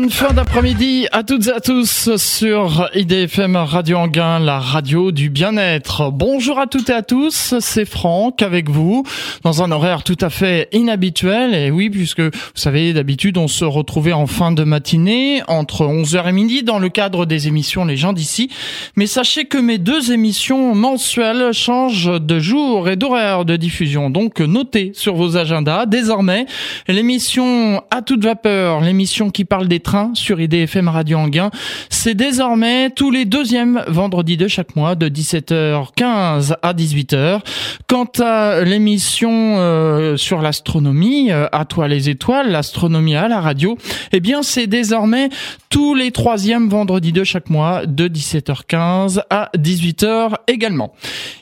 Bonne fin d'après-midi à toutes et à tous sur IDFM Radio Anguin, la radio du bien-être. Bonjour à toutes et à tous, c'est Franck avec vous dans un horaire tout à fait inhabituel. Et oui, puisque vous savez, d'habitude, on se retrouvait en fin de matinée entre 11h et midi dans le cadre des émissions Les gens d'ici. Mais sachez que mes deux émissions mensuelles changent de jour et d'horaire de diffusion. Donc notez sur vos agendas désormais l'émission à toute vapeur, l'émission qui parle des sur IDFM Radio Anguin. C'est désormais tous les deuxièmes vendredis de chaque mois de 17h15 à 18h. Quant à l'émission euh, sur l'astronomie, euh, à toi les étoiles, l'astronomie à la radio, eh bien c'est désormais tous les troisièmes vendredis de chaque mois de 17h15 à 18h également.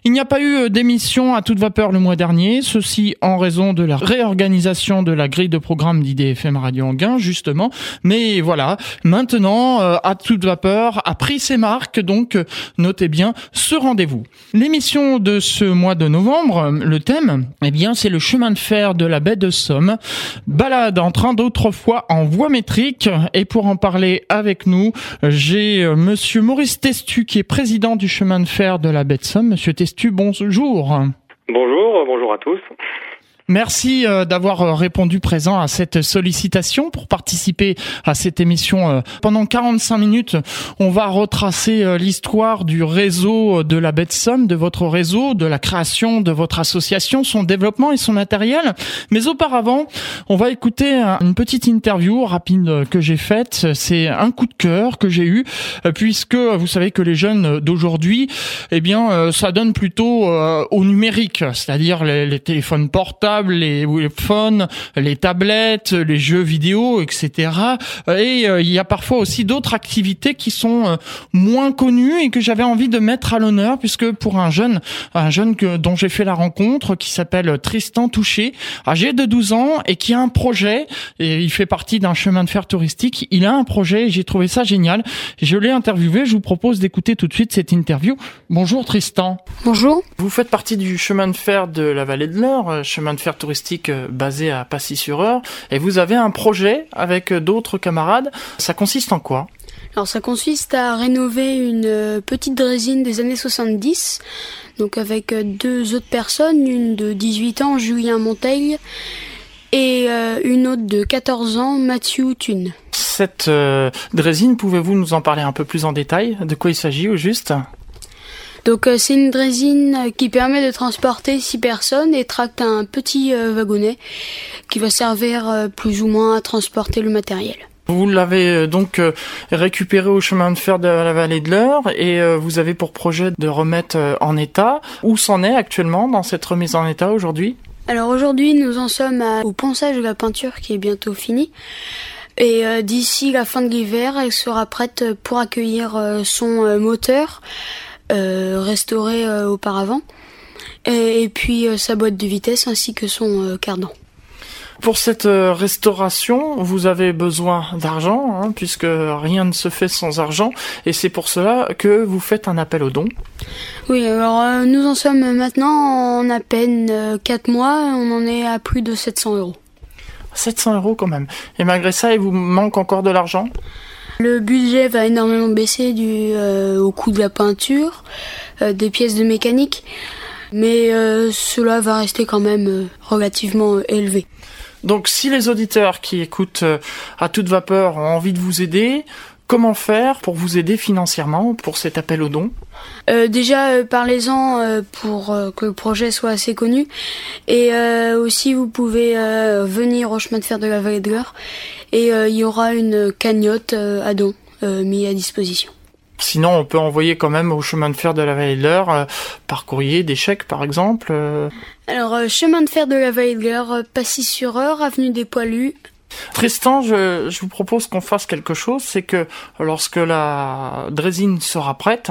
Il n'y a pas eu euh, d'émission à toute vapeur le mois dernier, ceci en raison de la réorganisation de la grille de programme d'IDFM Radio Anguin justement, mais voilà, maintenant euh, à toute vapeur a pris ses marques, donc euh, notez bien ce rendez-vous. L'émission de ce mois de novembre, le thème, eh bien c'est le chemin de fer de la baie de Somme, balade en train d'autrefois en voie métrique et pour en parler avec nous. J'ai euh, monsieur Maurice Testu qui est président du chemin de fer de la baie de Somme. Monsieur Testu, bonjour. Bonjour, bonjour à tous. Merci euh, d'avoir euh, répondu présent à cette sollicitation pour participer à cette émission. Euh, pendant 45 minutes, on va retracer l'histoire du réseau de la baie de votre réseau, de la création de votre association, son développement et son matériel. Mais auparavant, on va écouter une petite interview rapide que j'ai faite. C'est un coup de cœur que j'ai eu, puisque vous savez que les jeunes d'aujourd'hui, eh bien, ça donne plutôt au numérique, c'est-à-dire les téléphones portables les téléphones, les tablettes, les jeux vidéo, etc. Et euh, il y a parfois aussi d'autres activités qui sont euh, moins connues et que j'avais envie de mettre à l'honneur puisque pour un jeune, un jeune que, dont j'ai fait la rencontre qui s'appelle Tristan Touché, âgé de 12 ans et qui a un projet et il fait partie d'un chemin de fer touristique. Il a un projet et j'ai trouvé ça génial. Je l'ai interviewé. Je vous propose d'écouter tout de suite cette interview. Bonjour Tristan. Bonjour. Vous faites partie du chemin de fer de la vallée de l'Eure, euh, chemin de fer touristique euh, basé à Passy-sur-Eure. Et vous avez un projet avec euh, d'autres camarades. Ça consiste en quoi? Alors ça consiste à rénover une euh, petite drésine des années 70, donc avec deux autres personnes, une de 18 ans, Julien Montaigne, et une autre de 14 ans, Mathieu Thune. Cette drésine, pouvez-vous nous en parler un peu plus en détail? De quoi il s'agit au juste? Donc euh, c'est une drésine qui permet de transporter six personnes et tracte un petit euh, wagonnet qui va servir euh, plus ou moins à transporter le matériel. Vous l'avez donc récupéré au chemin de fer de la vallée de l'Eure et vous avez pour projet de remettre en état. Où s'en est actuellement dans cette remise en état aujourd'hui? Alors aujourd'hui nous en sommes au ponçage de la peinture qui est bientôt fini. Et d'ici la fin de l'hiver, elle sera prête pour accueillir son moteur, euh, restauré euh, auparavant, et, puis euh, sa boîte de vitesse ainsi que son cardan. Pour cette restauration, vous avez besoin d'argent, hein, puisque rien ne se fait sans argent, et c'est pour cela que vous faites un appel aux dons. Oui, alors nous en sommes maintenant en à peine 4 mois, on en est à plus de 700 euros. 700 euros quand même. Et malgré ça, il vous manque encore de l'argent? Le budget va énormément baisser euh, au coût de la peinture, euh, des pièces de mécanique, mais euh, cela va rester quand même relativement élevé. Donc si les auditeurs qui écoutent à toute vapeur ont envie de vous aider, comment faire pour vous aider financièrement pour cet appel aux dons déjà, parlez-en pour que le projet soit assez connu. Et aussi, vous pouvez venir au chemin de fer de la vallée de et euh, il y aura une cagnotte euh, à don euh, mise à disposition. Sinon, on peut envoyer quand même au chemin de fer de la vallée de l'Eure par courrier des chèques, par exemple. Alors, chemin de fer de la vallée de l'Eure, Passy-sur-Eure, avenue des Poilus. Tristan, je, je vous propose qu'on fasse quelque chose, c'est que lorsque la drésine sera prête,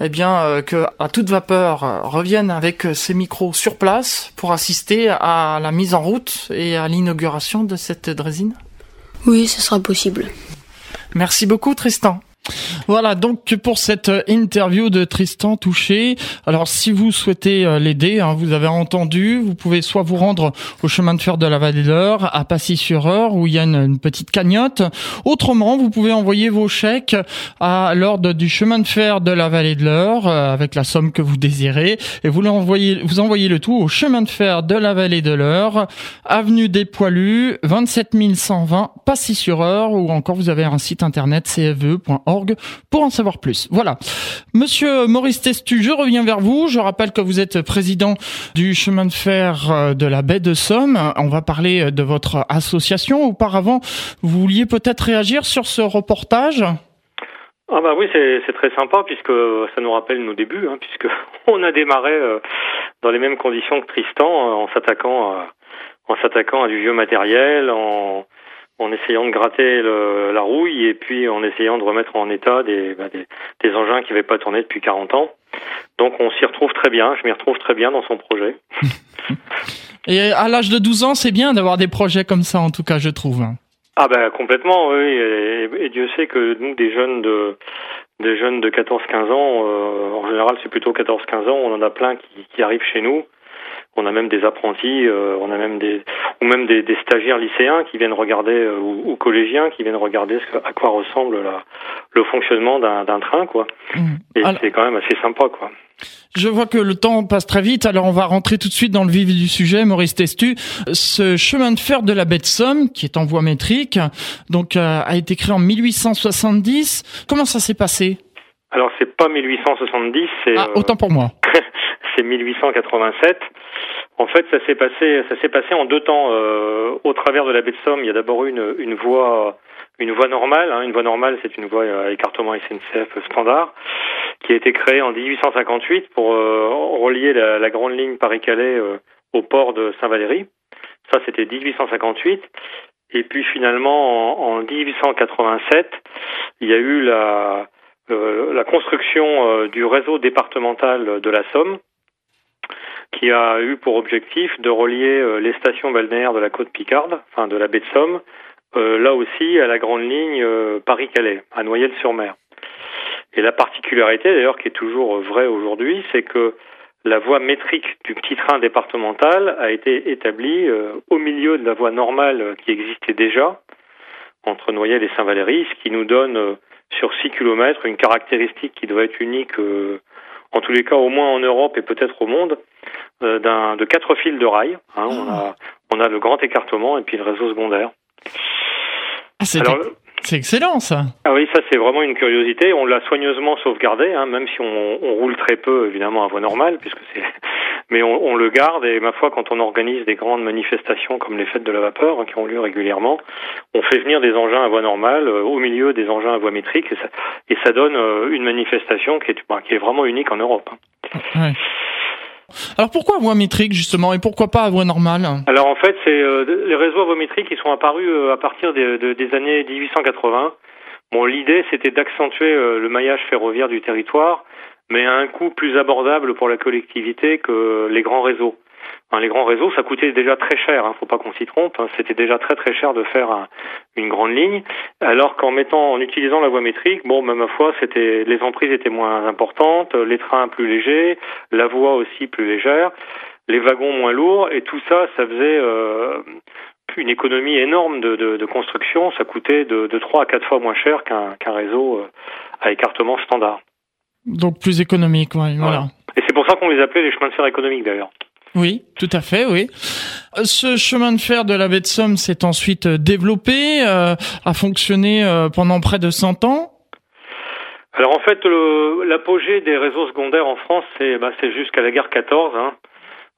eh bien, que à toute vapeur revienne avec ses micros sur place pour assister à la mise en route et à l'inauguration de cette drésine. Oui, ce sera possible. Merci beaucoup Tristan. Voilà donc pour cette interview de Tristan Touché. Alors si vous souhaitez euh, l'aider, hein, vous avez entendu, vous pouvez soit vous rendre au chemin de fer de la Vallée de l'Eure à Passy-sur-Eure où il y a une, petite cagnotte. Autrement, vous pouvez envoyer vos chèques à l'ordre du chemin de fer de la Vallée de l'Eure euh, avec la somme que vous désirez et vous l'envoyez, vous envoyez le tout au chemin de fer de la Vallée de l'Eure, avenue des Poilus, 27 120 Passy-sur-Eure ou encore vous avez un site internet cfe.org pour en savoir plus. Voilà. Monsieur Maurice Testu, je reviens vers vous. Je rappelle que vous êtes président du chemin de fer euh, de la baie de Somme. On va parler de votre association. Auparavant, vous vouliez peut-être réagir sur ce reportage? Ah bah oui, c'est très sympa puisque ça nous rappelle nos débuts, hein, puisque on a démarré euh, dans les mêmes conditions que Tristan, euh, en s'attaquant en s'attaquant à du vieux matériel, en en essayant de gratter le, la rouille et puis en essayant de remettre en état des, bah, des, des, engins qui n'avaient pas tourné depuis 40 ans. Donc on s'y retrouve très bien, je m'y retrouve très bien dans son projet. et à l'âge de 12 ans, c'est bien d'avoir des projets comme ça, en tout cas, je trouve. Ah ben complètement, oui. Et, Dieu sait que nous, des jeunes de des jeunes de 14-15 ans, euh, en général c'est plutôt 14-15 ans, on en a plein qui, qui arrivent chez nous on a même des apprentis, euh, on a même des ou même des, stagiaires lycéens qui viennent regarder euh, ou, collégiens qui viennent regarder ce, à quoi ressemble la, le fonctionnement d'un train, quoi. Mmh. Et c'est quand même assez sympa, quoi. Je vois que le temps passe très vite, alors on va rentrer tout de suite dans le vif du sujet, Maurice Testu. Ce chemin de fer de la baie de Somme, qui est en voie métrique, donc euh, a été créé en 1870. Comment ça s'est passé? Alors c'est pas 1870, c'est ah, autant pour moi. c'est 1887. En fait, ça s'est passé, ça s'est passé en deux temps. Euh, au travers de la baie de Somme, il y a d'abord une, une voie, une voie normale. Hein. Une voie normale, c'est une voie à écartement SNCF standard, qui a été créée en 1858 pour euh, relier la, la, grande ligne Paris-Calais euh, au port de Saint-Valery. Ça, c'était 1858. Et puis finalement, en, en 1887, il y a eu la, la construction du réseau départemental de la Somme, qui a eu pour objectif de relier euh, les stations balnéaires de la côte Picarde, enfin de la baie de Somme, euh, là aussi à la grande ligne euh, Paris-Calais, à Noyelles-sur-Mer. Et la particularité d'ailleurs qui est toujours vraie aujourd'hui, c'est que la voie métrique du petit train départemental a été établie au milieu de la voie normale qui existait déjà entre Noyelles et Saint-Valery, ce qui nous donne sur 6 km une caractéristique qui doit être unique en tous les cas au moins en Europe et peut-être au monde, euh, d'un de quatre fils de rails. Hein, on, a, on a le grand écartement et puis le réseau secondaire. Ah, c'est excellent ça. Ah oui, ça c'est vraiment une curiosité. On l'a soigneusement sauvegardé, hein, même si on, on, roule très peu évidemment à voie normale, puisque c'est. Mais on, on, le garde et ma foi, quand on organise des grandes manifestations comme les fêtes de la vapeur hein, qui ont lieu régulièrement, on fait venir des engins à voie normale euh, au milieu des engins à voie métrique et ça, et ça donne euh, une manifestation qui est, bah, qui est vraiment unique en Europe. Hein. Ouais. Alors pourquoi voie métrique justement et pourquoi pas à voie normale Alors en fait, c'est euh, les réseaux à voie métrique qui sont apparus euh, à partir des, des années 1880. Bon, l'idée c'était d'accentuer euh, le maillage ferroviaire du territoire, mais à un coût plus abordable pour la collectivité que les grands réseaux les grands réseaux, ça coûtait déjà très cher, hein, faut pas qu'on s'y trompe. Hein. C'était déjà très très cher de faire une grande ligne, alors qu'en mettant, en utilisant la voie métrique, bon, même ma foi, c'était les emprises étaient moins importantes, les trains plus légers, la voie aussi plus légère, les wagons moins lourds, et tout ça, ça faisait euh, une économie énorme de, de, de, construction. Ça coûtait de, de 3 à 4 fois moins cher qu'un réseau euh, à écartement standard. Donc plus économique, ouais, voilà. Et c'est pour ça qu'on les appelait les chemins de fer économiques d'ailleurs. Oui, tout à fait, oui. Ce chemin de fer de la baie de Somme s'est ensuite euh, développé, euh, a fonctionné euh, pendant près de 100 ans. Alors en fait, l'apogée des réseaux secondaires en France, c'est bah, jusqu'à la gare 14, hein,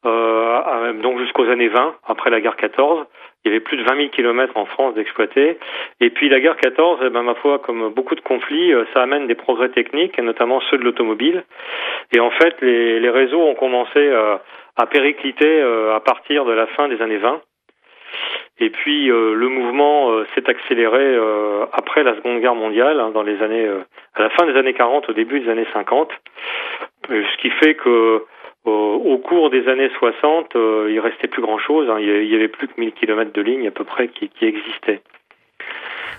euh, donc jusqu'aux années 20, après la gare 14. Il y avait plus de 20 000 kilomètres en France d'exploiter. Et puis la gare 14, eh ben, ma foi, comme beaucoup de conflits, ça amène des progrès techniques, et notamment ceux de l'automobile. Et en fait, les, réseaux ont commencé a périclité euh, à partir de la fin des années 20. Et puis euh, le mouvement euh, s'est accéléré après la Seconde Guerre mondiale, hein, dans les années, à la fin des années 40, au début des années 50, ce qui fait que au cours des années 60, il restait plus grand chose. Hein, il y avait plus que 1000 km de lignes à peu près qui, qui existaient.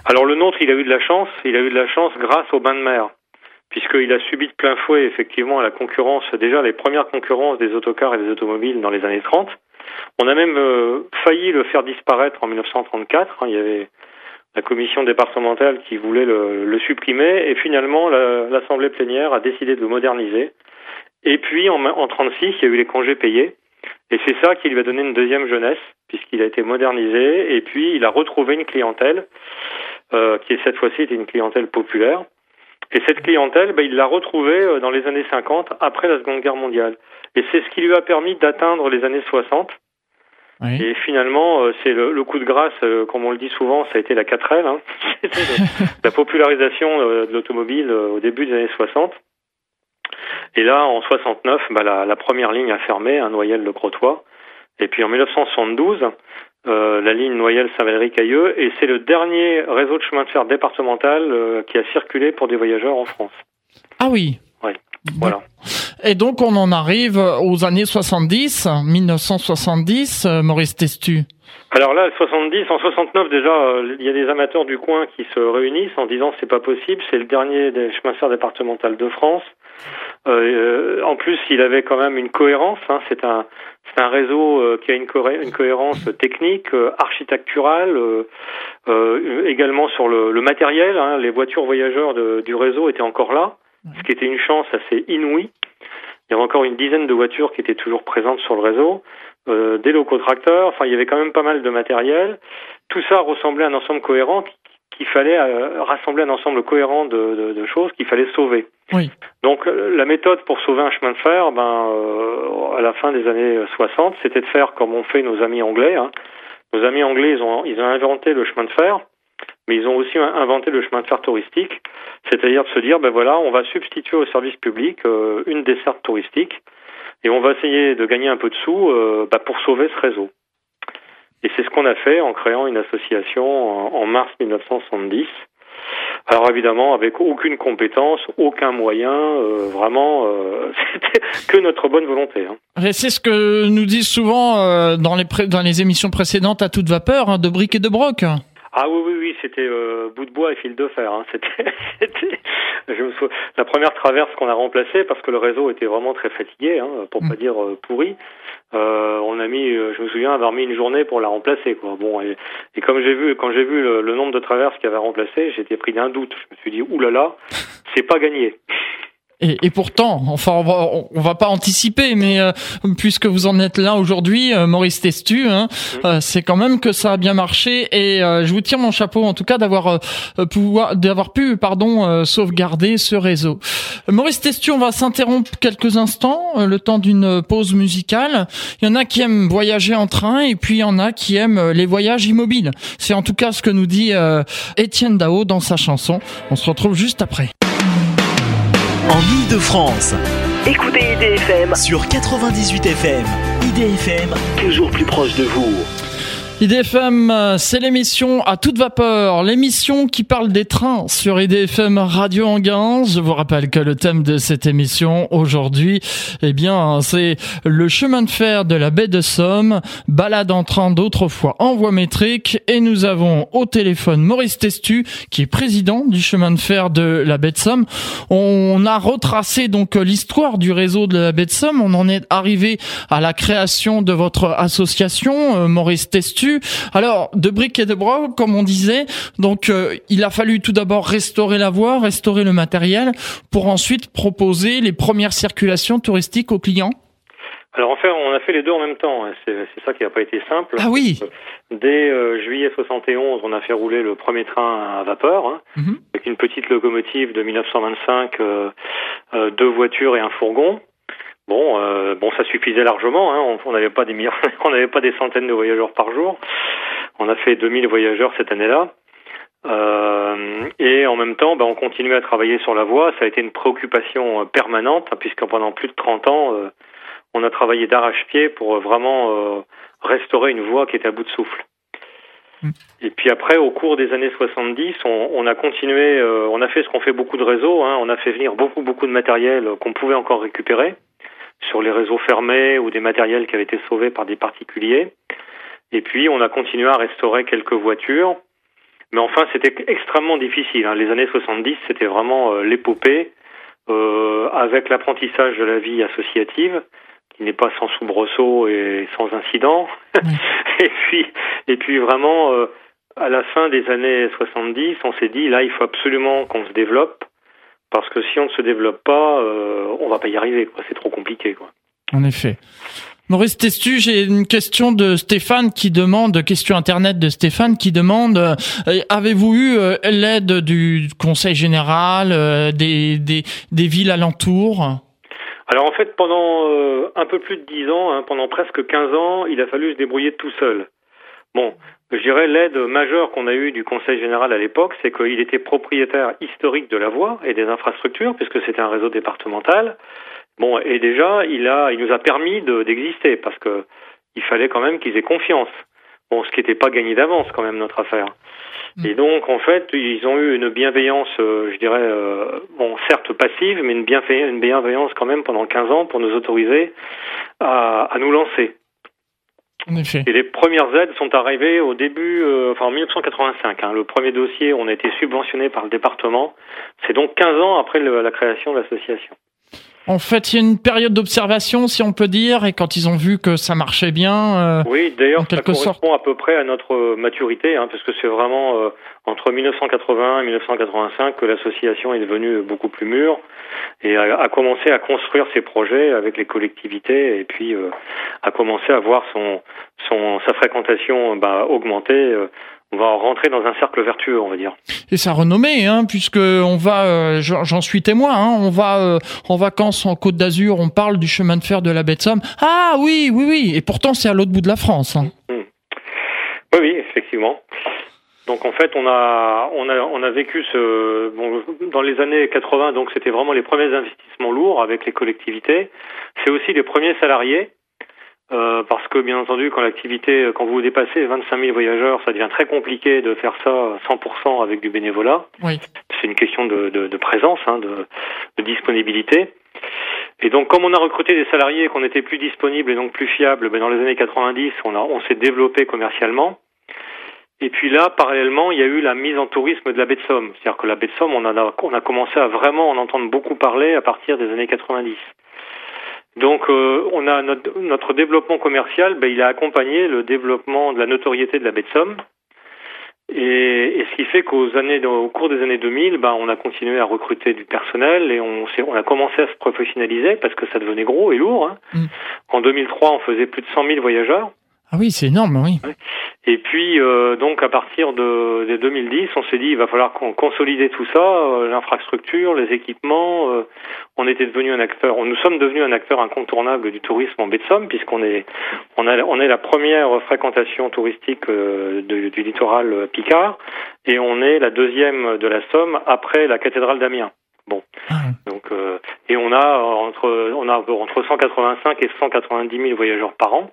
Alors le nôtre, il a eu de la chance. Il a eu de la chance grâce au bain de mer, puisqu'il a subi de plein fouet effectivement la concurrence, déjà les premières concurrences des autocars et des automobiles dans les années 30. On a même euh, failli le faire disparaître en 1934. Hein. il y avait la commission départementale qui voulait le, supprimer, et finalement l'Assemblée plénière a décidé de le moderniser. Et puis en, en 36, il y a eu les congés payés, et c'est ça qui lui a donné une deuxième jeunesse, puisqu'il a été modernisé, et puis il a retrouvé une clientèle euh, qui cette fois-ci était une clientèle populaire. Et cette clientèle, ben, il l'a retrouvée euh, dans les années 50, après la Seconde Guerre mondiale. Et c'est ce qui lui a permis d'atteindre les années 60. Et finalement, euh, c'est le, coup de grâce, comme on le dit souvent, ça a été la 4L, hein. la popularisation de l'automobile au début des années 60. Et là, en 69, bah, la, la, première ligne a fermé, un Noyel de Crotoy. Et puis en 1972, euh, la ligne Noyel-Saint-Valery-Cailleux, et c'est le dernier réseau de chemin de fer départemental euh, qui a circulé pour des voyageurs en France. Ah oui. Oui. Voilà. Et donc on en arrive aux années 70, 1970, euh, Maurice Testu. Alors là, 70, en 69 déjà, euh, il y a des amateurs du coin qui se réunissent en disant c'est pas possible, c'est le dernier des chemins de fer départemental de France. Euh, en plus, il avait quand même une cohérence. Hein, c'est un c'est un réseau euh, qui a une, une cohérence technique, euh, architecturale, également sur le, le matériel. Hein, les voitures voyageurs de, du réseau étaient encore là, ce qui était une chance assez inouïe. Il y avait encore une dizaine de voitures qui étaient toujours présentes sur le réseau, des locaux tracteurs. Enfin, il y avait quand même pas mal de matériel. Tout ça ressemblait à un ensemble cohérent qu'il fallait euh, rassembler un ensemble cohérent de, de, de choses qu'il fallait sauver. Oui. Donc euh, la méthode pour sauver un chemin de fer, ben, euh, à la fin des années 60, c'était de faire comme ont fait nos amis anglais. Hein. Nos amis anglais, ils ont, ils ont inventé le chemin de fer, mais ils ont aussi inventé le chemin de fer touristique, c'est-à-dire de se dire, ben voilà, on va substituer au service public une desserte touristique et on va essayer de gagner un peu de sous ben, pour sauver ce réseau. Et c'est ce qu'on a fait en créant une association en, mars 1970. Alors évidemment, avec aucune compétence, aucun moyen, euh, vraiment, euh, c'était que notre bonne volonté. Hein. C'est ce que nous disent souvent euh, dans, les dans les émissions précédentes à toute vapeur, hein, de briques et de broc. Ah oui, oui, oui, c'était bout de bois et fil de fer. Hein. C'était, je me souviens, la première traverse qu'on a remplacée parce que le réseau était vraiment très fatigué, hein, pour pas mm. dire pourri. Euh, on a mis, euh, je me souviens avoir mis une journée pour la remplacer. Quoi. Bon, et, et comme j'ai vu, quand j'ai vu le, le, nombre de traverses qu'il avait remplacé, j'étais pris d'un doute. Je me suis dit, oulala, c'est pas gagné. Et, et, pourtant, enfin, on va, on va pas anticiper, mais euh, puisque vous en êtes là aujourd'hui, euh, Maurice Testu, hein, mmh. euh, c'est quand même que ça a bien marché. Et je vous tire mon chapeau, en tout cas, d'avoir pouvoir, d'avoir pu, pardon, sauvegarder ce réseau. Maurice Testu, on va s'interrompre quelques instants, le temps d'une pause musicale. Il y en a qui aiment voyager en train, et puis il y en a qui aiment les voyages immobiles. C'est en tout cas ce que nous dit Étienne Dao dans sa chanson. On se retrouve juste après en Ile-de-France. Écoutez IDFM sur 98 FM. IDFM, toujours plus proche de vous. IDFM, c'est l'émission à toute vapeur, l'émission qui parle des trains sur IDFM Radio Anguin. Je vous rappelle que le thème de cette émission aujourd'hui, eh bien, c'est le chemin de fer de la baie de Somme, balade en train d'autrefois en voie métrique. Et nous avons au téléphone Maurice Testu, qui est président du chemin de fer de la baie de Somme. On a retracé donc l'histoire du réseau de la baie de Somme. On en est arrivé à la création de votre association, euh, Maurice Testu. Alors, de briques et de broc, comme on disait, donc euh, il a fallu tout d'abord restaurer la voie, restaurer le matériel, pour ensuite proposer les premières circulations touristiques aux clients. Alors en fait, on a fait les deux en même temps. Hein. C'est ça qui n'a pas été simple. Ah oui. Dès euh, juillet 71, on a fait rouler le premier train à vapeur hein, mhm. avec une petite locomotive de 1925, euh, deux voitures et un fourgon. Bon, euh, bon, ça suffisait largement. Hein. On n'avait pas des millions, on n'avait pas des centaines de voyageurs par jour. On a fait 2000 voyageurs cette année-là. Euh, et en même temps, ben, on continuait à travailler sur la voie. Ça a été une préoccupation euh, permanente, hein, puisque pendant plus de 30 ans, euh, on a travaillé d'arrache-pied pour vraiment restaurer une voie qui était à bout de souffle. Mm. Et puis après, au cours des années 70, on, on a continué, on a fait ce qu'on fait beaucoup de réseaux. Hein, on a fait venir beaucoup, beaucoup de matériel qu'on pouvait encore récupérer sur les réseaux fermés ou des matériels qui avaient été sauvés par des particuliers. Et puis, on a continué à restaurer quelques voitures. Mais enfin, c'était extrêmement difficile. Hein. Les années 70, c'était vraiment euh, l'épopée, euh, avec l'apprentissage de la vie associative, qui n'est pas sans soubresaut et sans incident. et puis, et puis vraiment, euh, à la fin des années 70, on s'est dit là, il faut absolument qu'on se développe, parce que si on ne se développe pas, euh, on va pas y arriver. C'est trop compliqué. Quoi. En effet. Maurice Testu, j'ai une question de Stéphane qui demande, question internet de Stéphane qui demande, euh, avez-vous eu euh, l'aide du Conseil général, euh, des, des, des, villes alentours? Alors en fait, pendant un peu plus de 10 ans, hein, pendant presque 15 ans, il a fallu se débrouiller tout seul. Bon, je dirais l'aide majeure qu'on a eue du Conseil général à l'époque, c'est qu'il était propriétaire historique de la voie et des infrastructures, puisque c'était un réseau départemental. Bon, et déjà, il a, il nous a permis d'exister parce que il fallait quand même qu'ils aient confiance. Bon, ce qui n'était pas gagné d'avance quand même notre affaire. Mm. Et donc, en fait, ils ont eu une bienveillance, euh, je dirais, euh, bon, certes passive, mais une, une bienveillance quand même pendant 15 ans pour nous autoriser à, à nous lancer. Et les premières aides sont arrivées au début, euh, enfin en 1985. Hein. Le premier dossier, on a été subventionné par le département. C'est donc 15 ans après la création de l'association. En fait, il y a une période d'observation, si on peut dire, et quand ils ont vu que ça marchait bien. Euh, oui, d'ailleurs, ça correspond à peu près à notre euh, maturité, hein, parce que c'est vraiment euh, entre 1980 et 1985 que l'association est devenue beaucoup plus mûre et a, commencé à construire ses projets avec les collectivités, et puis a commencé à voir son, son sa fréquentation bah, augmenter on va rentrer dans un cercle vertueux, on va dire. Et ça renommé, hein, puisque on va, euh, j'en suis témoin, hein, on va euh, en vacances en Côte d'Azur, on parle du chemin de fer de la baie de Somme. Ah oui, oui, oui, et pourtant c'est à l'autre bout de la France. Hein. Mmh. Oui, oui, effectivement. Donc en fait, on a, on a, on a vécu ce, bon, dans les années 80, donc c'était vraiment les premiers investissements lourds avec les collectivités. C'est aussi les premiers salariés euh, parce que bien entendu, quand l'activité, quand vous dépassez 25 000 voyageurs, ça devient très compliqué de faire ça 100% avec du bénévolat. Oui. C'est une question de, de, de présence, hein, de, de, disponibilité. Et donc, comme on a recruté des salariés, qu'on était plus disponibles et donc plus fiables, ben dans les années 90, on, a, on s'est développé commercialement. Et puis là, parallèlement, il y a eu la mise en tourisme de la baie de Somme. C'est-à-dire que la baie de Somme, on, a, on a commencé à vraiment en entendre beaucoup parler à partir des années 90. Donc, euh, on a notre, notre, développement commercial, ben, il a accompagné le développement de la notoriété de la baie de Somme. Et, et ce qui fait qu'aux années, au cours des années 2000, ben, on a continué à recruter du personnel et on, on a commencé à se professionnaliser parce que ça devenait gros et lourd. Hein. Mm. En 2003, on faisait plus de 100 000 voyageurs. Ah oui, c'est énorme, oui. Et puis, euh, donc, à partir de, de 2010, on s'est dit, il va falloir qu'on consolide tout ça, euh, l'infrastructure, les équipements. Euh, on était devenu un acteur, nous sommes devenus un acteur incontournable du tourisme en baie de Somme, puisqu'on est, on, a, on est la première fréquentation touristique du, du littoral Picard, et on est la deuxième de la Somme après la cathédrale d'Amiens. Bon, ah donc et on a entre on a entre 185 et 190 000 voyageurs par an.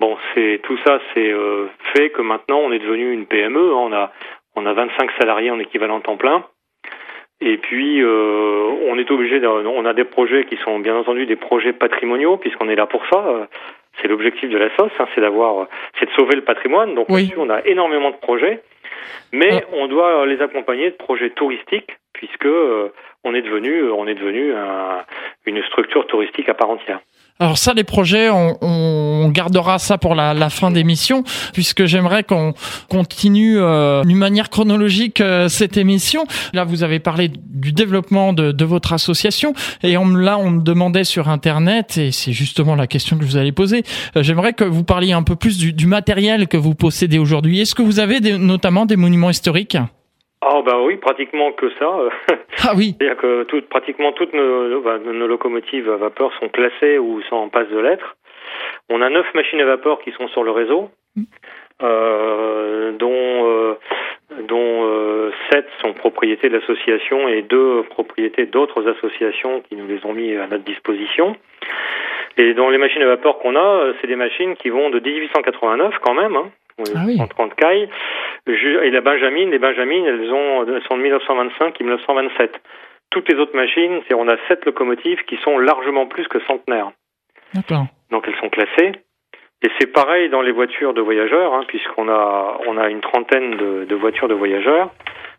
Bon, c'est tout ça, c'est euh, fait que maintenant on est devenu une PME. Hein. on a on a 25 salariés en équivalent temps plein. Et puis euh, on est obligé, on a des projets qui sont bien entendu des projets patrimoniaux puisqu'on est là pour ça. C'est l'objectif de la sauce, hein, c'est d'avoir, c'est de sauver le patrimoine. Donc oui. on a énormément de projets, mais ah. on doit les accompagner de projets touristiques puisque euh, on est devenu, on est devenu un, une structure touristique à part entière. Alors ça, les projets, on, on gardera ça pour la, la fin d'émission, puisque j'aimerais qu'on continue euh, d'une manière chronologique euh, cette émission. Là, vous avez parlé du développement de, de votre association, et on, là, on me demandait sur Internet, et c'est justement la question que je vous allez poser. Euh, j'aimerais que vous parliez un peu plus du, du matériel que vous possédez aujourd'hui. Est-ce que vous avez des, notamment des monuments historiques? Ah bah oui, pratiquement que ça. Ah oui. C'est-à-dire que tout, pratiquement toutes nos, nos, locomotives à vapeur sont classées ou sont en passe de lettres. On a neuf machines à vapeur qui sont sur le réseau, mm. euh, dont euh, dont euh, sept sont propriétés de l'association et deux propriétés d'autres associations qui nous les ont mis à notre disposition. Et dans les machines à vapeur qu'on a, c'est des machines qui vont de 1889 quand même, hein, ah oui. 130 cailles. Et la Benjamin, les Benjamines, elles, ont, elles sont de 1925 et 1927. Toutes les autres machines, c'est on a sept locomotives qui sont largement plus que centenaires. D'accord. Donc elles sont classées. Et c'est pareil dans les voitures de voyageurs, hein, puisqu'on a on a une trentaine de, voitures de voyageurs,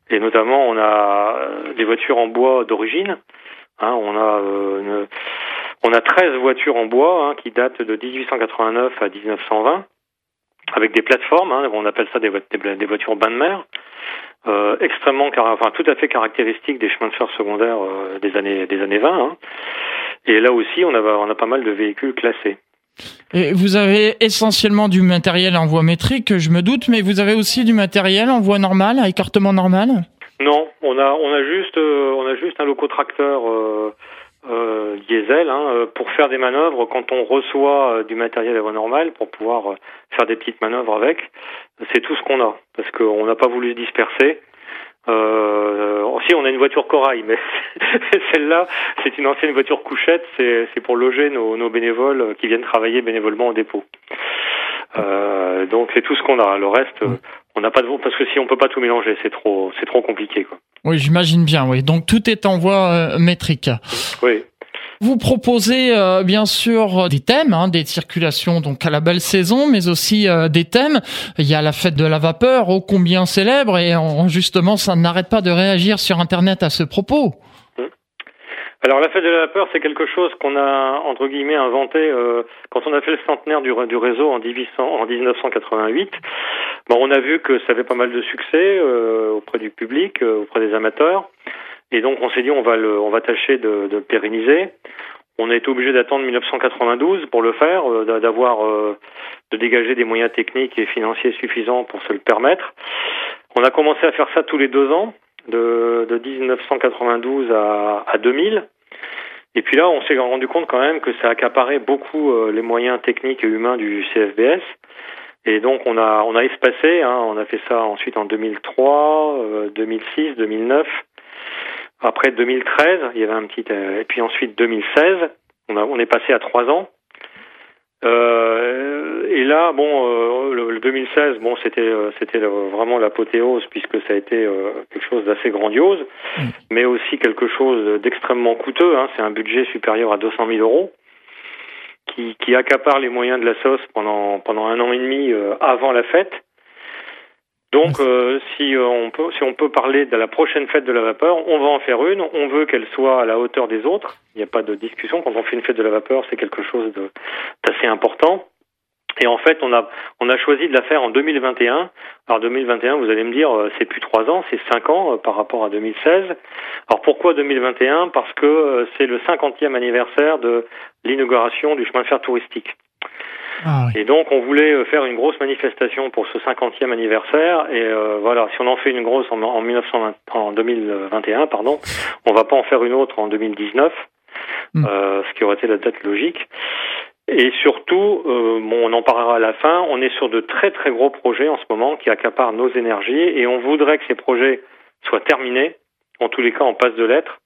et notamment on a des voitures en bois d'origine. Hein, on a une, on a 13 voitures en bois hein, qui datent de 1889 à 1920, avec des plateformes, on appelle ça des, voitures bain de mer, euh, extrêmement, enfin tout à fait caractéristiques des chemins de fer secondaires euh, des années des années 20. Hein. Et là aussi, on a on a pas mal de véhicules classés. Et vous avez essentiellement du matériel en voie métrique, je me doute, mais vous avez aussi du matériel en voie normale, à écartement normal? Non, on a on a juste euh, on a juste un locotracteur euh, euh, diesel hein, euh, pour faire des manœuvres quand on reçoit du matériel à voie normale pour pouvoir faire des petites manœuvres avec. C'est tout ce qu'on a parce qu'on n'a pas voulu se disperser. Euh, aussi, on a une voiture corail, mais celle-là, c'est une ancienne voiture couchette. C'est pour loger nos, nos, bénévoles qui viennent travailler bénévolement au dépôt. Euh, donc c'est tout ce qu'on a. Le reste, on n'a pas de parce que si on peut pas tout mélanger, c'est trop, c'est trop compliqué, quoi. Oui, j'imagine bien. Oui, donc tout est en voie euh, métrique. Oui. Vous proposez euh, bien sûr des thèmes, hein, des circulations donc à la belle saison, mais aussi euh, des thèmes. Il y a la fête de la vapeur, ô combien célèbre, et justement ça n'arrête pas de réagir sur Internet à ce propos. Alors la fête de la vapeur, c'est quelque chose qu'on a entre guillemets inventé euh, quand on a fait le centenaire du, du réseau en, 1800, en 1988. Bon, on a vu que ça avait pas mal de succès euh, auprès du public, euh, auprès des amateurs, et donc on s'est dit on va le, on va tâcher de, de pérenniser. On a été obligé d'attendre 1992 pour le faire, euh, d'avoir, de dégager des moyens techniques et financiers suffisants pour se le permettre. On a commencé à faire ça tous les deux ans de, de 1992 à, à 2000. Et puis là, on s'est rendu compte quand même que ça accaparait beaucoup euh, les moyens techniques et humains du CFBS. Et donc on a on a espacé, hein, on a fait ça ensuite en 2003, 2006, 2009. Après 2013, il y avait un petit euh, et puis ensuite 2016, on a on est passé à trois ans. Euh, et là, bon, euh, le, 2016, bon, c'était euh, c'était vraiment l'apothéose puisque ça a été euh, quelque chose d'assez grandiose, mm. mais aussi quelque chose d'extrêmement coûteux. Hein, c'est un budget supérieur à 200 000 euros qui, qui accapare les moyens de la sauce pendant pendant un an et demi avant la fête. Donc, euh, si euh, on peut, si on peut parler de la prochaine fête de la vapeur, on va en faire une. On veut qu'elle soit à la hauteur des autres. Il n'y a pas de discussion. Quand on fait une fête de la vapeur, c'est quelque chose d'assez important. Et en fait, on a on a choisi de la faire en 2021. Alors 2021, vous allez me dire, euh, c'est plus trois ans, c'est cinq ans par rapport à 2016. Alors pourquoi 2021 Parce que c'est le cinquantième anniversaire de l'inauguration du chemin de fer touristique. Ah et donc on voulait euh, faire une grosse manifestation pour ce 50e anniversaire et euh, voilà, si on en fait une grosse en, en, 1920, en 2021, pardon, on va pas en faire une autre en 2019, hmm. euh, ce qui aurait été la date logique. Et surtout, euh, bon, on en parlera à la fin, on est sur de très très gros projets en ce moment qui accaparent nos énergies et on voudrait que ces projets soient terminés, en tous les cas en passe de lettres,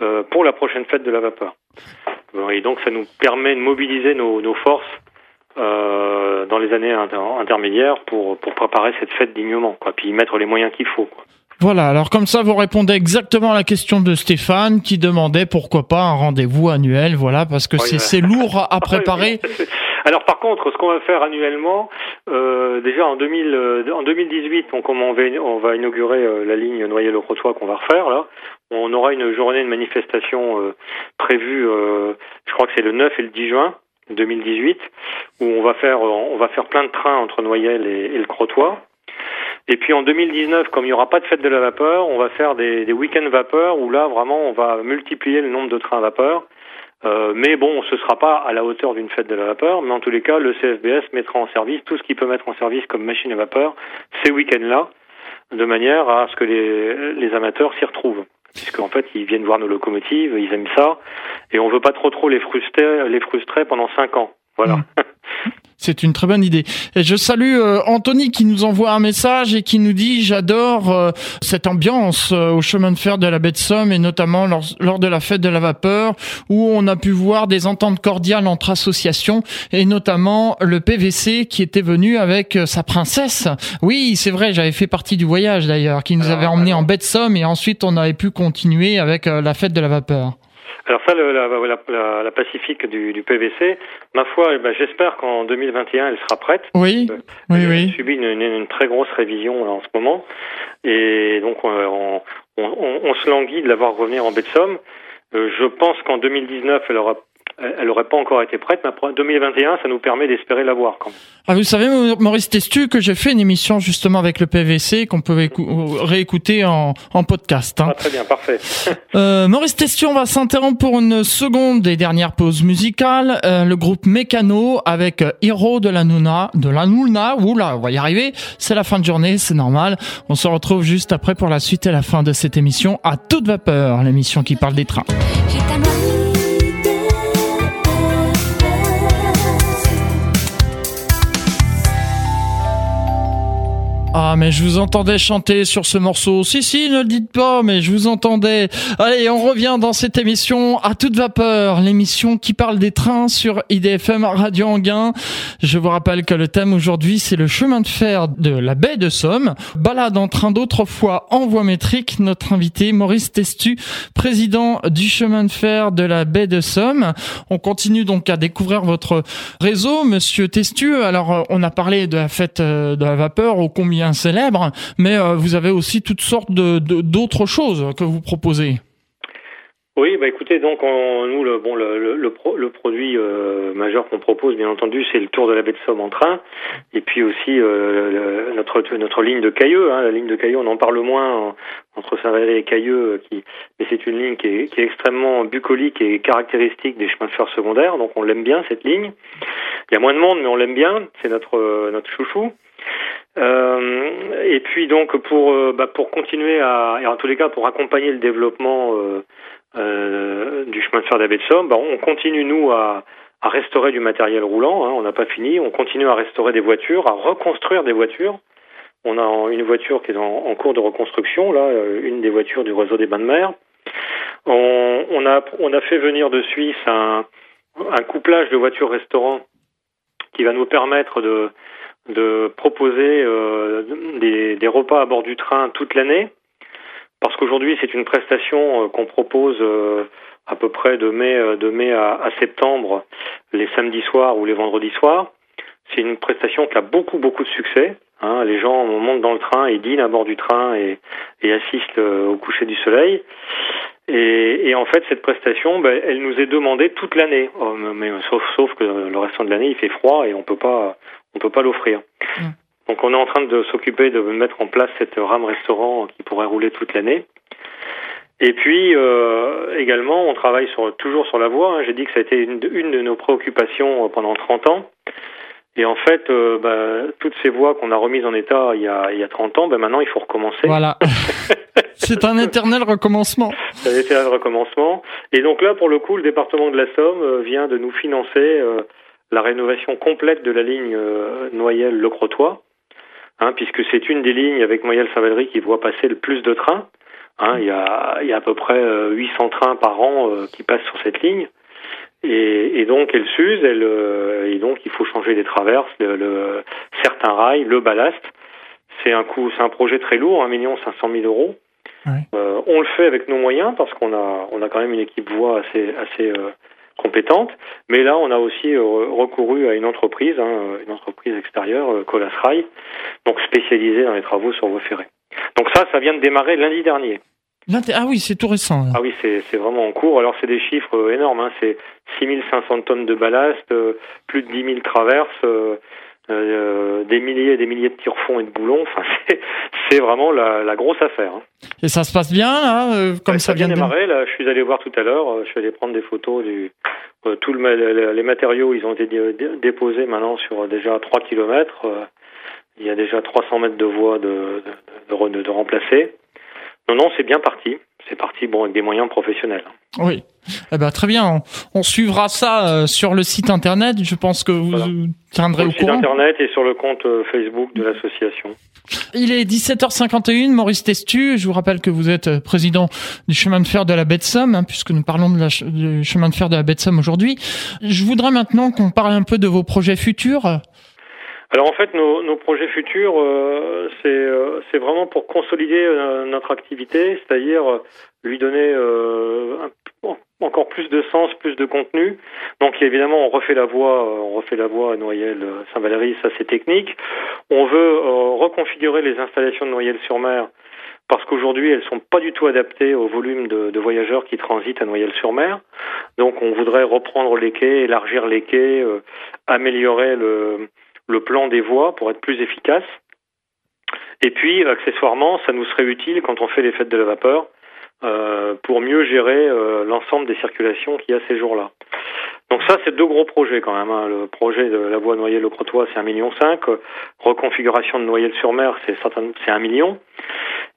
euh, pour la prochaine fête de la vapeur. Et donc ça nous permet de mobiliser nos, nos forces euh, dans les années intermédiaires pour, pour préparer cette fête dignement, quoi, puis y mettre les moyens qu'il faut. Quoi. Voilà, alors comme ça vous répondez exactement à la question de Stéphane qui demandait pourquoi pas un rendez-vous annuel, voilà, parce que c'est lourd à préparer. Alors par contre, ce qu'on va faire annuellement, euh, déjà en, 2000, euh, en 2018, donc on va, on va inaugurer euh, la ligne Noyer-le-Crotoy qu'on va refaire là. On aura une journée de manifestation euh, prévue, je crois que c'est le 9 et le 10 juin. 2018 où on va faire on va faire plein de trains entre Noyelles et, le Crotoy. Et puis en 2019, comme il n'y aura pas de fête de la vapeur, on va faire des, week-ends vapeur où là vraiment on va multiplier le nombre de trains vapeur. Euh, mais bon, ce sera pas à la hauteur d'une fête de la vapeur, mais en tous les cas, le CFBS mettra en service tout ce qu'il peut mettre en service comme machine à vapeur ces week-ends-là, de manière à ce que les amateurs s'y retrouvent puisqu'en fait ils viennent voir nos locomotives, ils aiment ça, et on veut pas trop trop les frustrer, les frustrer pendant cinq ans. Voilà. Mmh. C'est une très bonne idée. Et je salue euh, Anthony qui nous envoie un message et qui nous dit j'adore euh, cette ambiance euh, au chemin de fer de la baie de Somme et notamment lors, lors, de la fête de la vapeur où on a pu voir des ententes cordiales entre associations et notamment le PVC qui était venu avec sa princesse. Oui, c'est vrai, j'avais fait partie du voyage d'ailleurs qui nous avait emmené en baie de Somme et ensuite on avait pu continuer avec la fête de la vapeur. Alors ça, le, la, la, Pacifique du, du, PVC, ma foi, eh ben, j'espère qu'en 2021, elle sera prête. Oui, oui, elle oui. a subi une, une, très grosse révision en ce moment. Et donc, on, on, on, se languit de la voir revenir en baie de Somme. Euh, je pense qu'en 2019, elle aura elle n'aurait pas encore été prête, mais 2021, ça nous permet d'espérer la voir quand même. Ah, vous savez, Maurice Testu, que j'ai fait une émission justement avec le PVC qu'on peut réécouter en, en podcast. Hein. Ah, très bien, parfait. euh, Maurice Testu, on va s'interrompre pour une seconde et dernière pause musicale. Euh, le groupe Mécano avec Hero de la Nuna, de la Nuna. Oula, on va y arriver. C'est la fin de journée, c'est normal. On se retrouve juste après pour la suite et la fin de cette émission à toute vapeur, l'émission qui parle des trains. Ah, mais je vous entendais chanter sur ce morceau. Si, si, ne le dites pas, mais je vous entendais. Allez, on revient dans cette émission à toute vapeur, l'émission qui parle des trains sur IDFM Radio Anguin. Je vous rappelle que le thème aujourd'hui, c'est le chemin de fer de la baie de Somme. Balade en train d'autrefois en voie métrique. Notre invité, Maurice Testu, président du chemin de fer de la baie de Somme. On continue donc à découvrir votre réseau, monsieur Testu. Alors, on a parlé de la fête euh, de la vapeur, au combien célèbre, mais euh, vous avez aussi toutes sortes de d'autres choses que vous proposez. Oui, bah écoutez, donc nous le bon le, produit euh, majeur qu'on propose, bien entendu, c'est le Tour de la baie de Somme en train, et puis aussi euh, notre notre ligne de Cailleux. Hein, la ligne de Cailleux, on en parle moins entre Saint-Valais et Cailleux, qui mais c'est une ligne qui est, qui est extrêmement bucolique et caractéristique des chemins de fer secondaires, donc on l'aime bien cette ligne. Il y a moins de monde, mais on l'aime bien. C'est notre notre chouchou. Euh, et puis donc pour euh, bah, pour continuer à et en tous les cas pour accompagner le développement euh, du chemin de fer d'Abbé de Somme, bah, on continue nous à, restaurer du matériel roulant. Hein, on n'a pas fini. On continue à restaurer des voitures, à reconstruire des voitures. On a une voiture qui est en, cours de reconstruction là, une des voitures du réseau des bains de mer. On, a on a fait venir de Suisse un un couplage de voitures restaurants qui va nous permettre de de proposer euh, des, des, repas à bord du train toute l'année, parce qu'aujourd'hui c'est une prestation euh, qu'on propose euh, à peu près de mai, de mai à, septembre, les samedis soirs ou les vendredis soirs. C'est une prestation qui a beaucoup beaucoup de succès. Hein. Les gens montent dans le train et dînent à bord du train et, et assistent au coucher du soleil. Et, et, en fait, cette prestation, ben, elle nous est demandée toute l'année, oh, mais sauf, sauf que le restant de l'année, il fait froid et on peut pas, on peut pas l'offrir. Mm. Donc on est en train de s'occuper de mettre en place cette rame restaurant qui pourrait rouler toute l'année. Et puis euh, également, on travaille sur, toujours sur la voie. Hein. J'ai dit que ça a été une, une, de nos préoccupations euh, pendant 30 ans. Et en fait, euh, bah, toutes ces voies qu'on a remises en état il y a, il y a 30 ans, bah, maintenant il faut recommencer. Voilà. C'est un éternel recommencement. C'est un éternel recommencement. Et donc là, pour le coup, le département de la Somme vient de nous financer euh, la rénovation complète de la ligne euh, Noyelles-Le Crotoy, hein, puisque c'est une des lignes avec Noyelles-Saint-Valery qui voit passer le plus de trains. Hein, il, y a, il y a à peu près 800 trains par an qui passent sur cette ligne. Et, et, donc elle s'use, elle, et donc il faut changer les traverses, le, le, certains rails, le ballast. C'est un coût, c'est un projet très lourd, 1 million 500 000 euros. Euh, on le fait avec nos moyens parce qu'on a, on a quand même une équipe voix assez, assez euh, compétente. Mais là, on a aussi euh, recouru à une entreprise, hein, une entreprise extérieure, euh, Colas Rail, donc spécialisée dans les travaux sur voie ferrée. Donc ça, ça vient de démarrer lundi dernier. Ah oui, c'est tout récent. Ah oui, c'est vraiment en cours. Alors c'est des chiffres énormes. Hein. C'est 6500 tonnes de ballast, plus de 10 000 traverses, euh, des milliers et des milliers de tire-fonds et de boulons. Enfin, c'est vraiment la, la, grosse affaire. Hein. Et ça se passe bien, là, euh, comme ça, ça vient de démarrer. Là, je suis allé voir tout à l'heure. Euh, je suis allé prendre des photos du euh, tout le, les matériaux. Ils ont été déposés maintenant sur déjà 3 kilomètres. il y a déjà 300 mètres de voie de, de, de, de remplacer. Non, non, c'est bien parti. C'est parti, bon, avec des moyens professionnels. Oui. Eh ben, très bien. On, suivra ça euh, sur le site internet. Je pense que vous tiendrez au courant. Sur le site internet et sur le compte euh, Facebook de l'association. Il est 17h51, Maurice Testu. Je vous rappelle que vous êtes euh, président du chemin de fer de la baie de Somme, hein, puisque nous parlons de la, du chemin de fer de la baie de Somme aujourd'hui. Je voudrais maintenant qu'on parle un peu de vos projets futurs. Alors en fait, nos, nos projets futurs, euh, euh, c'est vraiment pour consolider euh, notre activité, c'est-à-dire lui donner un, encore plus de sens, plus de contenu. Donc évidemment, on refait la voie, on refait la voie à Noyelles Saint-Valéry, ça c'est technique. On veut reconfigurer les installations de Noyelles-sur-Mer parce qu'aujourd'hui elles sont pas du tout adaptées au volume de, de voyageurs qui transitent à Noyelles-sur-Mer. Donc on voudrait reprendre les quais, élargir les quais, euh, améliorer le, le plan des voies pour être plus efficace. Et puis accessoirement, ça nous serait utile quand on fait les fêtes de la vapeur euh, pour mieux gérer euh, l'ensemble des circulations qu'il y a ces jours-là. Donc ça, c'est deux gros projets quand même. Hein. Le projet de la voie Noyelles-le Crotoy, c'est un million cinq. Reconfiguration de Noyelles-sur-Mer, c'est c'est un million.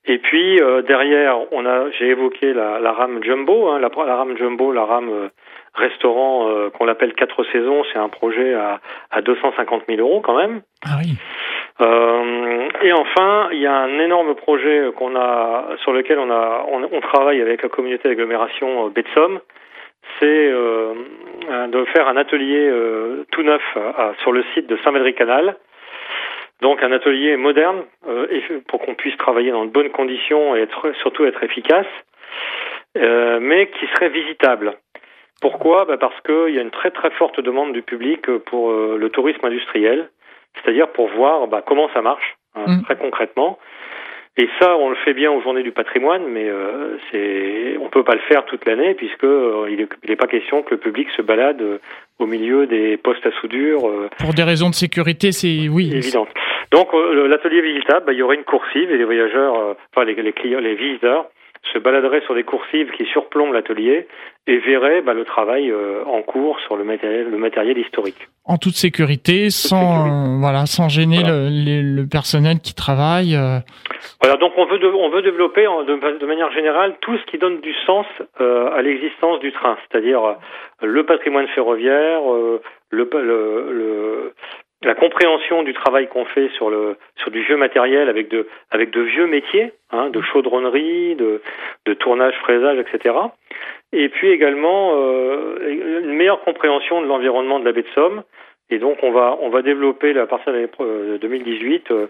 Et puis euh, derrière, j'ai évoqué la, la, rame jumbo, hein, la, rame jumbo, la rame restaurant euh, qu'on l'appelle quatre saisons. C'est un projet à, à 250 000 euros quand même. Ah oui. et enfin, il y a un énorme projet qu'on a, sur lequel on a, on, on travaille avec la communauté d'agglomération Betsom. C'est de faire un atelier tout neuf sur le site de Saint-Médry-Canal donc un atelier moderne euh, pour qu'on puisse travailler dans de bonnes conditions et être, surtout être efficace, euh, mais qui serait visitable. Pourquoi bah Parce qu'il y a une très très forte demande du public pour euh, le tourisme industriel, c'est-à-dire pour voir bah, comment ça marche hein, mmh. très concrètement. Et ça, on le fait bien aux Journées du Patrimoine, mais euh, c'est, on peut pas le faire toute l'année puisque euh, il n'est pas question que le public se balade euh, au milieu des postes à soudure. Euh. Pour des raisons de sécurité, c'est oui. Évident. Donc l'atelier visitable, bah, il y aurait une coursive et les voyageurs, enfin les, les clients, les visiteurs se baladerait sur des coursives qui surplombent l'atelier et verrait bah, le travail euh, en cours sur le matériel, le matériel historique. En toute sécurité, sans euh, voilà, sans gêner Le, le, personnel qui travaille. Euh. Voilà, donc on veut de, on veut développer de, de, manière générale tout ce qui donne du sens à l'existence du train, c'est-à-dire le patrimoine ferroviaire, le, le, la compréhension du travail qu'on fait sur le sur du vieux matériel avec de avec de vieux métiers, hein, de chaudronnerie, de, de tournage, fraisage, etc. Et puis également euh, une meilleure compréhension de l'environnement de la baie de Somme. Et donc on va on va développer à partir de 2018 euh,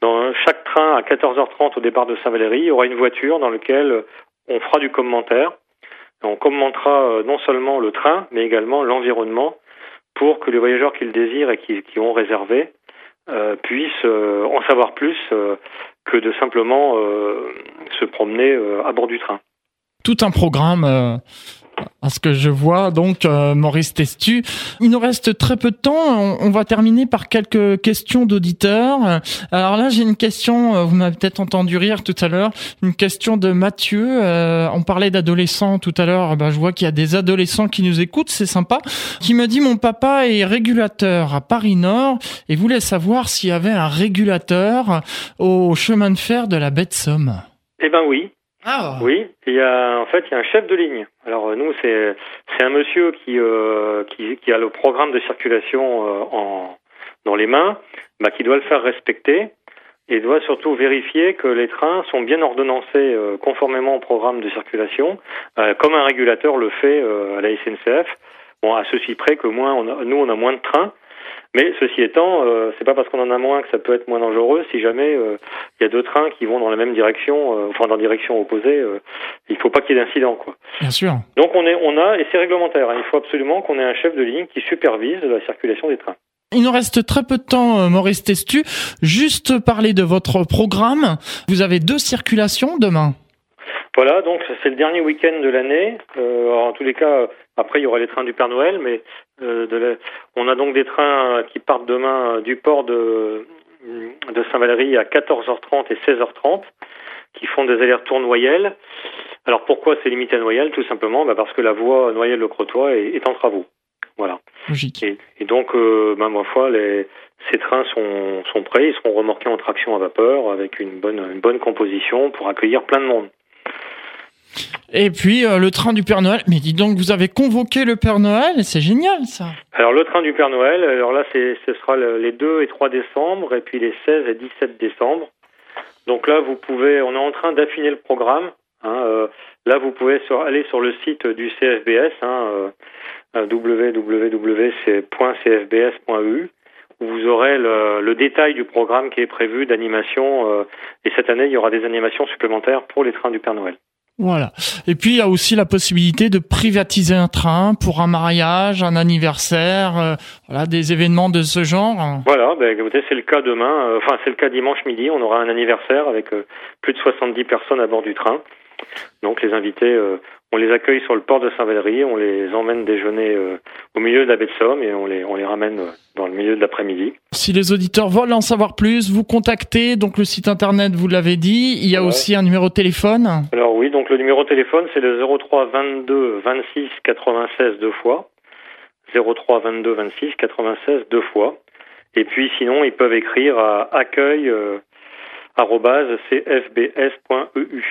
dans chaque train à 14h30 au départ de Saint-Valéry, il y aura une voiture dans laquelle on fera du commentaire. On commentera euh, non seulement le train, mais également l'environnement pour que les voyageurs qui le désirent et qui, ont réservé euh, puissent euh, en savoir plus euh, que de simplement se promener à bord du train. Tout un programme à ce que je vois, donc euh, Maurice Testu. Il nous reste très peu de temps. On, va terminer par quelques questions d'auditeurs. Alors là, j'ai une question. Euh, vous m'avez peut-être entendu rire tout à l'heure. Une question de Mathieu. Euh, on parlait d'adolescents tout à l'heure. Ben, je vois qu'il y a des adolescents qui nous écoutent. C'est sympa. Qui me dit mon papa est régulateur à Paris Nord et voulait savoir s'il y avait un régulateur au chemin de fer de la baie de Somme. Eh ben oui. Ah. Oui, il y a en fait il y a un chef de ligne. Alors euh, nous c'est c'est un monsieur qui, euh, qui qui a le programme de circulation euh, en dans les mains, bah, qui doit le faire respecter et doit surtout vérifier que les trains sont bien ordonnancés euh, conformément au programme de circulation, euh, comme un régulateur le fait à la SNCF. Bon, à ceci près que moins on a, nous on a moins de trains, mais ceci étant, euh, c'est pas parce qu'on en a moins que ça peut être moins dangereux. Si jamais euh, il y a deux trains qui vont dans la même direction, euh, enfin dans direction opposée, euh, il faut pas qu'il y ait d'incident, quoi. Bien sûr. Donc on est, on a, et c'est réglementaire. Hein, il faut absolument qu'on ait un chef de ligne qui supervise la circulation des trains. Il nous reste très peu de temps, Maurice Testu. Juste parler de votre programme. Vous avez deux circulations demain. Voilà, donc c'est le dernier week-end de l'année. Euh, en tous les cas, après il y aura les trains du Père Noël, mais euh, on a donc des trains qui partent demain du port de, de Saint-Valéry à 14h30 et 16h30, qui font des allers-retours Noyelles. Alors pourquoi c'est limité à Noyelles Tout simplement bah parce que la voie Noyelles-le Crotoy est, est, en travaux. Voilà. Logique. Et, et donc, euh, bah, ma foi, les, ces trains sont, sont prêts, ils seront remorqués en traction à vapeur avec une bonne, une bonne composition pour accueillir plein de monde. Et puis euh, le train du Père Noël. Mais dis donc, vous avez convoqué le Père Noël, c'est génial ça. Alors le train du Père Noël, alors là ce sera les 2 et 3 décembre et puis les 16 et 17 décembre. Donc là vous pouvez, on est en train d'affiner le programme. Hein, euh, là vous pouvez aller sur le site du CFBS, hein, euh, www.cfbs.eu où vous aurez le, le, détail du programme qui est prévu d'animation. Et cette année, il y aura des animations supplémentaires pour les trains du Père Noël. Voilà. Et puis il y a aussi la possibilité de privatiser un train pour un mariage, un anniversaire, euh, voilà, des événements de ce genre. Voilà, ben, écoutez, c'est le cas demain. Euh, enfin, c'est le cas dimanche midi. On aura un anniversaire avec euh, plus de 70 personnes à bord du train. Donc les invités on les accueille sur le port de Saint-Valéry, on les emmène déjeuner euh, au milieu de la baie de Somme et on les, on les ramène euh, dans le milieu de l'après-midi. Si les auditeurs veulent en savoir plus, vous contactez donc le site internet, vous l'avez dit. Il y a aussi un numéro de téléphone. Alors oui, donc le numéro de téléphone c'est le 03 22 26 96 deux fois. 03 22 26 96 deux fois. Et puis sinon ils peuvent écrire à accueil euh, cfbs.eu.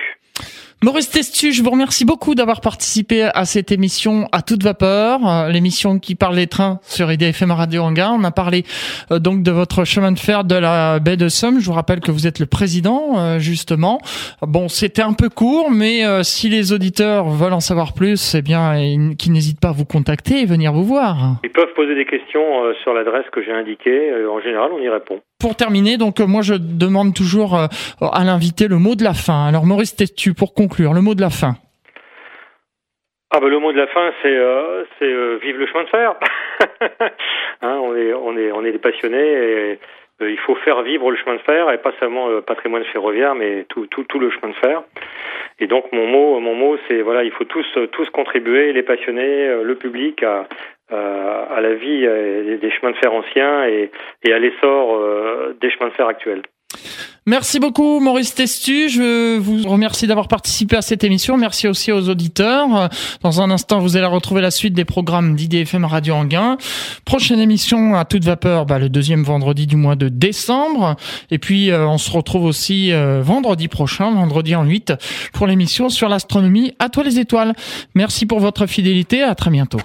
Maurice Testu, je vous remercie beaucoup d'avoir participé à cette émission à toute vapeur, euh, l'émission qui parle des trains sur IDFM Radio Anguin. On a parlé euh, donc de votre chemin de fer de la baie de Somme. Je vous rappelle que vous êtes le président, euh, justement. Bon, c'était un peu court, mais si les auditeurs veulent en savoir plus, eh bien, qu'ils n'hésitent pas à vous contacter et venir vous voir. Ils peuvent poser des questions sur l'adresse que j'ai indiquée. En général, on y répond pour terminer, donc moi je demande toujours à l'invité le mot de la fin. Alors Maurice Testu, pour conclure, le mot de la fin. Ah bah le mot de la fin c'est euh, euh, vive le chemin de fer. hein, on est on est on est des passionnés et euh, il faut faire vivre le chemin de fer et pas seulement le patrimoine ferroviaire mais tout tout tout le chemin de fer. Et donc mon mot mon mot c'est voilà il faut tous tous contribuer les passionnés le public à à la vie des chemins de fer anciens et, à l'essor des chemins de fer actuels. Merci beaucoup Maurice Testu. Je vous remercie d'avoir participé à cette émission. Merci aussi aux auditeurs. Dans un instant, vous allez retrouver la suite des programmes d'IDFM Radio Anguin. Prochaine émission à toute vapeur, bah, le deuxième vendredi du mois de décembre. Et puis, euh, on se retrouve aussi euh, vendredi prochain, vendredi en 8, pour l'émission sur l'astronomie à toi les étoiles. Merci pour votre fidélité. À très bientôt.